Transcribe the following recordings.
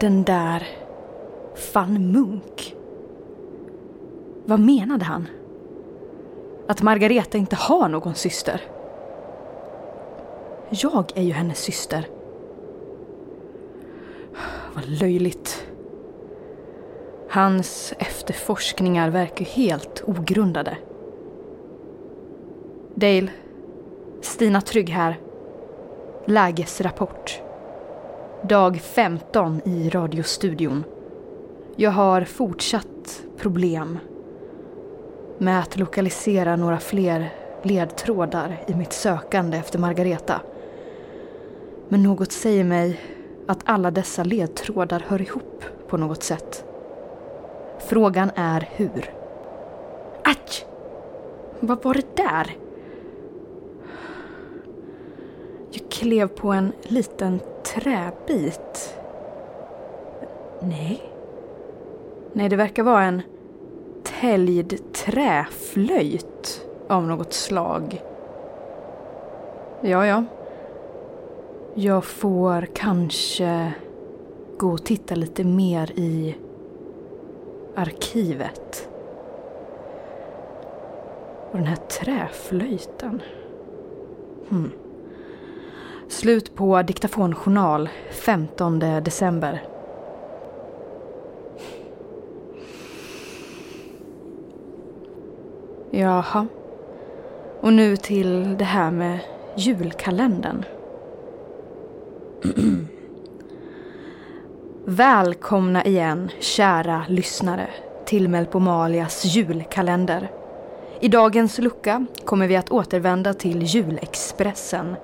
Den där van Munk. Vad menade han? Att Margareta inte har någon syster? Jag är ju hennes syster. Vad löjligt. Hans efterforskningar verkar helt ogrundade. Dale, Stina Trygg här. Lägesrapport. Dag 15 i radiostudion. Jag har fortsatt problem med att lokalisera några fler ledtrådar i mitt sökande efter Margareta. Men något säger mig att alla dessa ledtrådar hör ihop på något sätt. Frågan är hur. Aj! Vad var det där? Jag klev på en liten träbit. Nej. Nej, det verkar vara en täljd träflöjt av något slag. Ja, ja. Jag får kanske gå och titta lite mer i arkivet. Och den här träflöjten. Hmm. Slut på diktafonjournal 15 december. Jaha. Och nu till det här med julkalendern. Välkomna igen, kära lyssnare, till Melpomalias julkalender. I dagens lucka kommer vi att återvända till julexpressen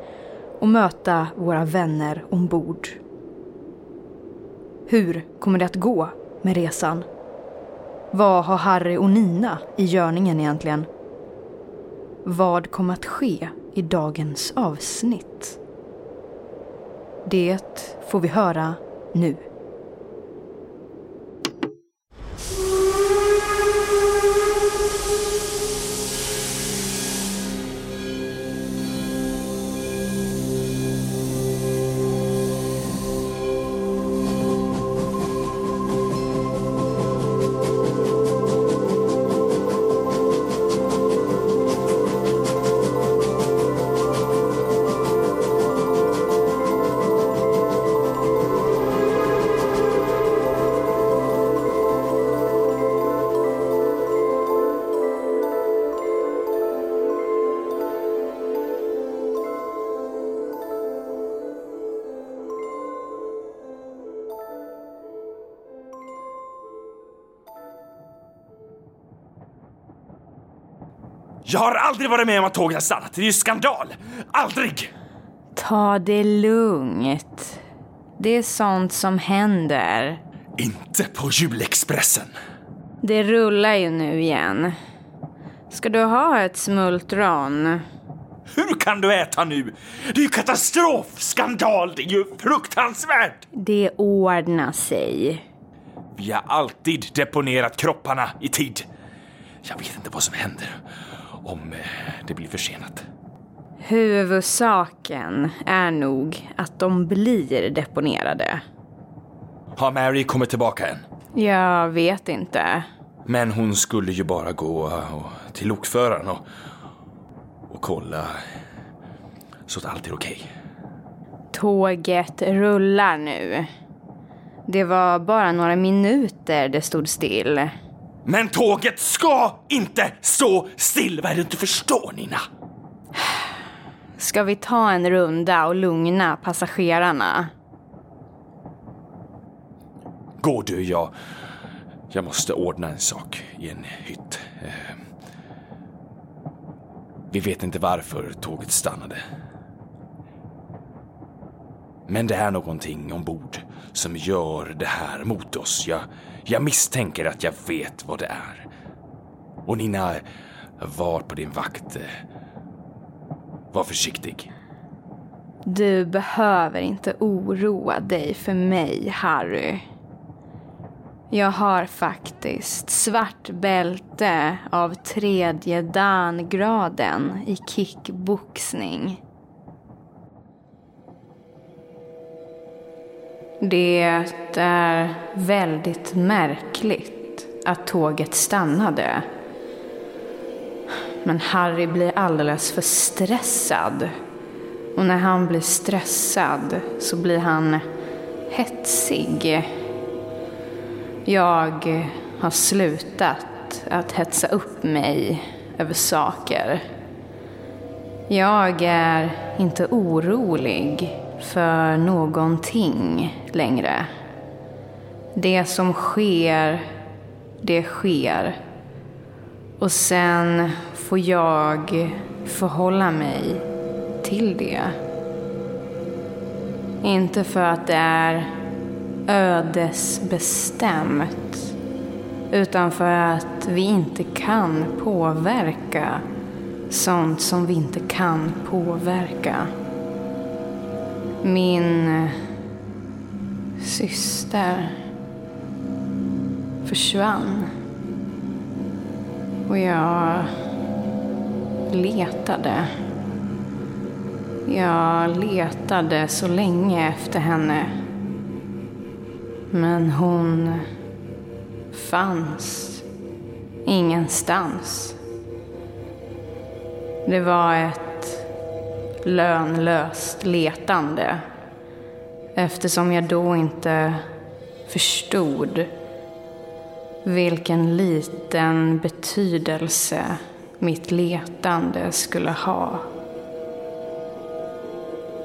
och möta våra vänner ombord. Hur kommer det att gå med resan? Vad har Harry och Nina i görningen egentligen? Vad kommer att ske i dagens avsnitt? Det får vi höra nu. Jag har aldrig varit med om att tåget har stannat. Det är ju skandal! Aldrig! Ta det lugnt. Det är sånt som händer. Inte på julexpressen. Det rullar ju nu igen. Ska du ha ett smultron? Hur kan du äta nu? Det är ju katastrof! Skandal! Det är ju fruktansvärt! Det ordnar sig. Vi har alltid deponerat kropparna i tid. Jag vet inte vad som händer om eh, det blir försenat. Huvudsaken är nog att de blir deponerade. Har Mary kommit tillbaka än? Jag vet inte. Men hon skulle ju bara gå och, till lokföraren och, och kolla så att allt är okej. Tåget rullar nu. Det var bara några minuter det stod still. Men tåget ska inte stå still! Vad är det du inte förstår, Nina? Ska vi ta en runda och lugna passagerarna? Gå du, jag... Jag måste ordna en sak i en hytt. Eh, Vi vet inte varför tåget stannade. Men det är någonting ombord som gör det här mot oss. Jag, jag misstänker att jag vet vad det är. Och Nina, var på din vakt. Var försiktig. Du behöver inte oroa dig för mig, Harry. Jag har faktiskt svart bälte av tredje dan-graden i kickboxning. Det är väldigt märkligt att tåget stannade. Men Harry blir alldeles för stressad. Och när han blir stressad så blir han hetsig. Jag har slutat att hetsa upp mig över saker. Jag är inte orolig för någonting längre. Det som sker, det sker. Och sen får jag förhålla mig till det. Inte för att det är ödesbestämt utan för att vi inte kan påverka sånt som vi inte kan påverka. Min eh, syster försvann. Och jag letade. Jag letade så länge efter henne. Men hon fanns ingenstans. Det var ett lönlöst letande eftersom jag då inte förstod vilken liten betydelse mitt letande skulle ha.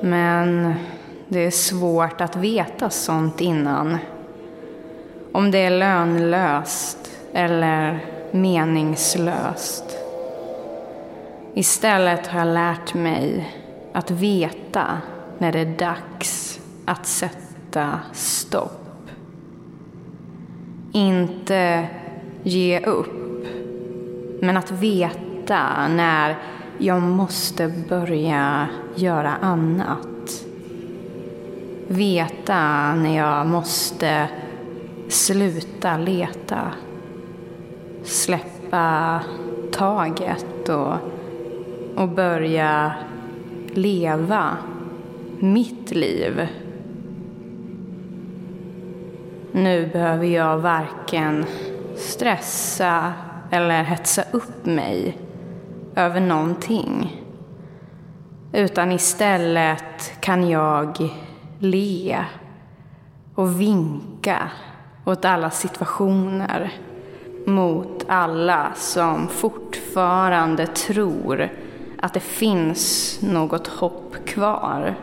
Men det är svårt att veta sånt innan. Om det är lönlöst eller meningslöst. Istället har jag lärt mig att veta när det är dags att sätta stopp. Inte ge upp, men att veta när jag måste börja göra annat. Veta när jag måste sluta leta. Släppa taget och, och börja leva mitt liv. Nu behöver jag varken stressa eller hetsa upp mig över någonting. Utan istället kan jag le och vinka åt alla situationer. Mot alla som fortfarande tror att det finns något hopp kvar.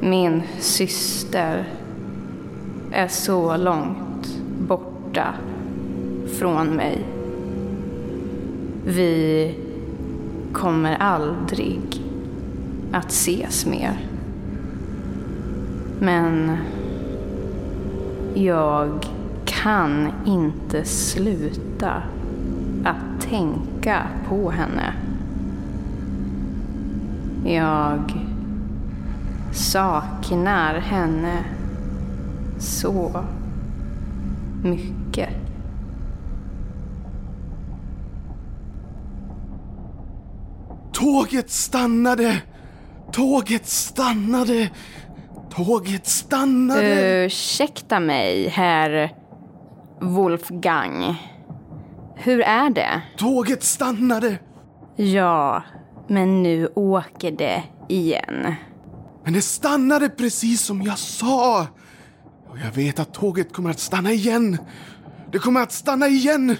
Min syster är så långt borta från mig. Vi kommer aldrig att ses mer. Men jag kan inte sluta att tänka på henne. Jag saknar henne så mycket. Tåget stannade! Tåget stannade! Tåget stannade! Ursäkta mig, herr Wolfgang. Hur är det? Tåget stannade! Ja, men nu åker det igen. Men det stannade precis som jag sa. Och jag vet att tåget kommer att stanna igen. Det kommer att stanna igen.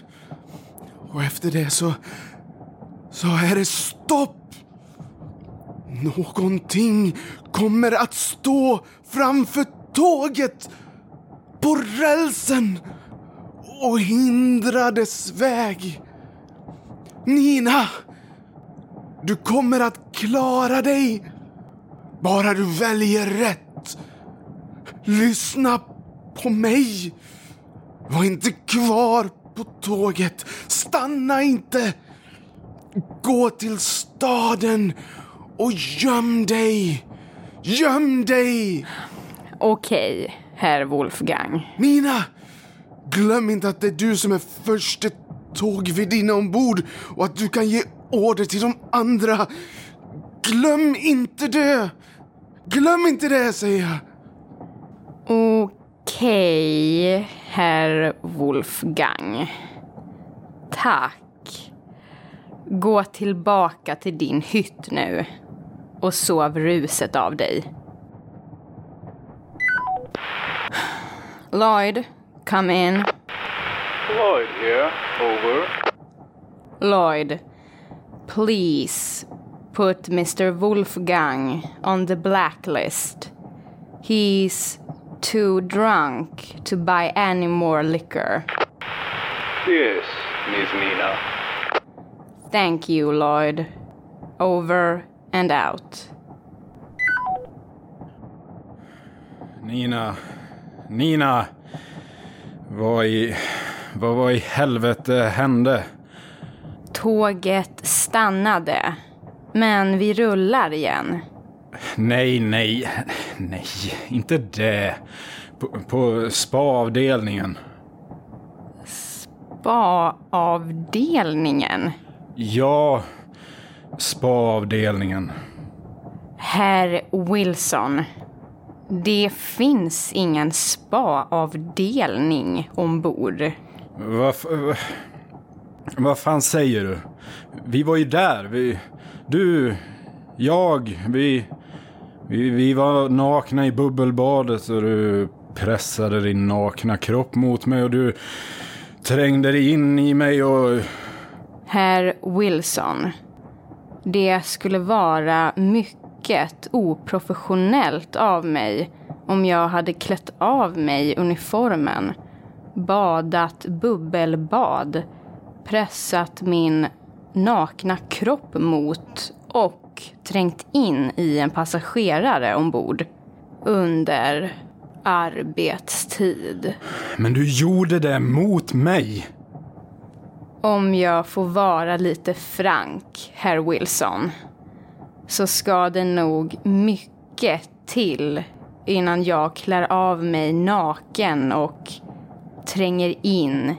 Och efter det så... Så är det stopp. Någonting kommer att stå framför tåget på rälsen och hindra dess väg. Nina! Du kommer att klara dig. Bara du väljer rätt. Lyssna på mig. Var inte kvar på tåget. Stanna inte. Gå till staden och göm dig. Göm dig! Okej, herr Wolfgang. Nina! Glöm inte att det är du som är första tågvärdinna ombord och att du kan ge order till de andra. Glöm inte det! Glöm inte det, säger jag. Okej, herr Wolfgang. Tack. Gå tillbaka till din hytt nu och sov ruset av dig. Lloyd, come in. Lloyd here. Over. Lloyd, please put Mr. Wolfgang on the blacklist. He's too drunk to buy any more liquor. Yes, Miss Nina. Thank you, Lloyd. Over and out. Nina, Nina. Vad i, vad var i helvete hände? Tåget stannade, men vi rullar igen. Nej, nej, nej, inte det. På, på spaavdelningen. Spa-avdelningen. Ja, spaavdelningen. Herr Wilson. Det finns ingen spa-avdelning ombord. Vad vad fan säger du? Vi var ju där. Vi, du, jag, vi, vi, vi var nakna i bubbelbadet och du pressade din nakna kropp mot mig och du trängde dig in i mig och... Herr Wilson. Det skulle vara mycket oprofessionellt av mig om jag hade klätt av mig uniformen, badat bubbelbad, pressat min nakna kropp mot och trängt in i en passagerare ombord under arbetstid. Men du gjorde det mot mig. Om jag får vara lite frank, herr Wilson, så ska det nog mycket till innan jag klär av mig naken och tränger in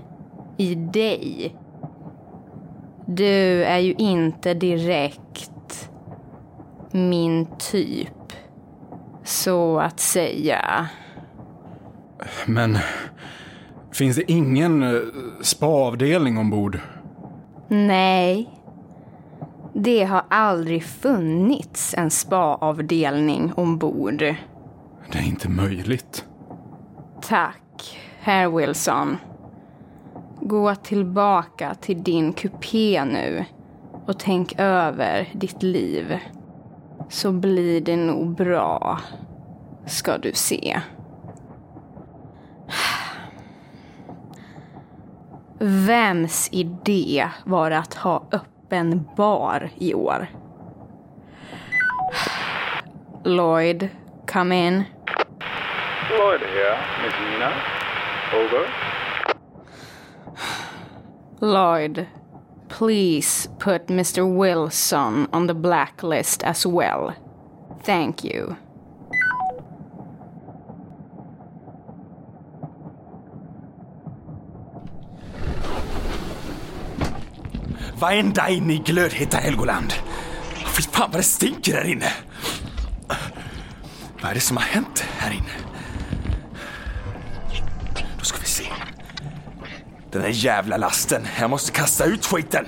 i dig. Du är ju inte direkt min typ, så att säga. Men finns det ingen eh, spaavdelning ombord? Nej. Det har aldrig funnits en spa-avdelning ombord. Det är inte möjligt. Tack, herr Wilson. Gå tillbaka till din kupé nu och tänk över ditt liv. Så blir det nog bra, ska du se. Vems idé var det att ha öppen bar i år? Lloyd, come in. Lloyd here. Miss Nina. Over. Lloyd, please put Mr. Wilson on the blacklist as well. Thank you. Varenda in i glödheta Helgoland. Fy fan vad det stinker här inne. Vad är det som har hänt här inne? Då ska vi se. Den där jävla lasten. Jag måste kasta ut skiten.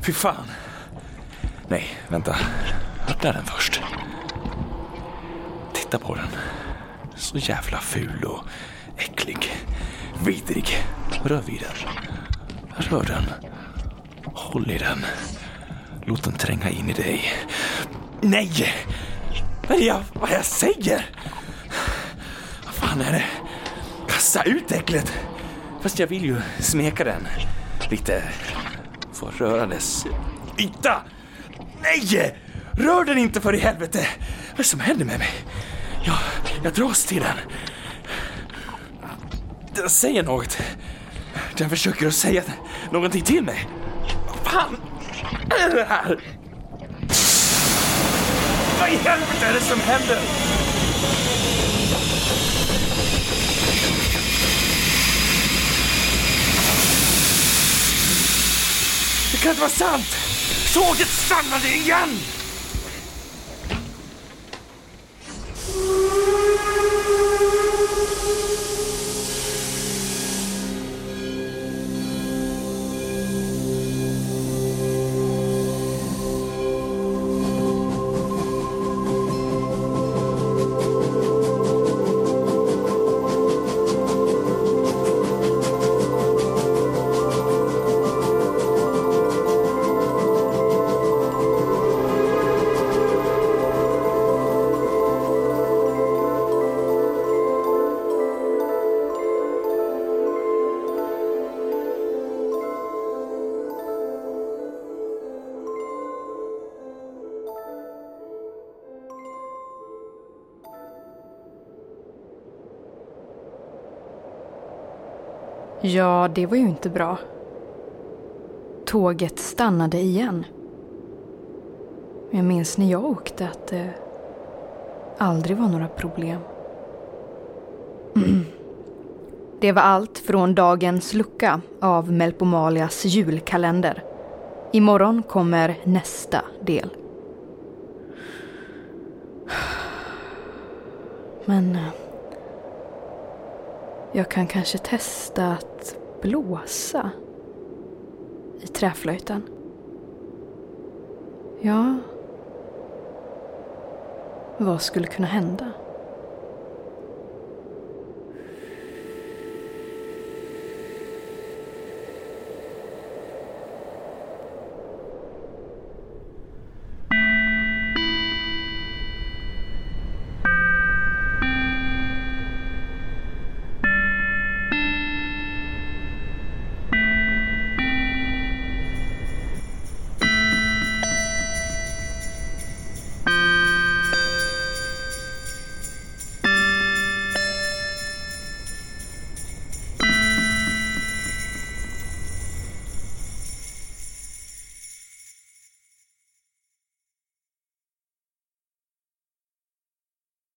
Fy fan. Nej, vänta. Öppna den först. Titta på den. Så jävla ful och äcklig. Vidrig. Rör vid den. Rör den. Håll i den. Låt den tränga in i dig. Nej! Vad är det jag, vad jag säger? Vad fan är det? Kasta ut äcklet! Fast jag vill ju smeka den. Lite. Få röra dess yta. Nej! Rör den inte för i helvete! Vad är det som händer med mig? Jag, jag dras till den. Den säger något. Den försöker att säga någonting till mig. Vad fan är det här? Vad i helvete är det som händer? Det kan inte vara sant! Tåget stannade igen! Ja, det var ju inte bra. Tåget stannade igen. Jag minns när jag åkte att det aldrig var några problem. Det var allt från dagens lucka av Melpomalias julkalender. Imorgon kommer nästa del. Men eh, jag kan kanske testa att blåsa i träflöjten. Ja, vad skulle kunna hända?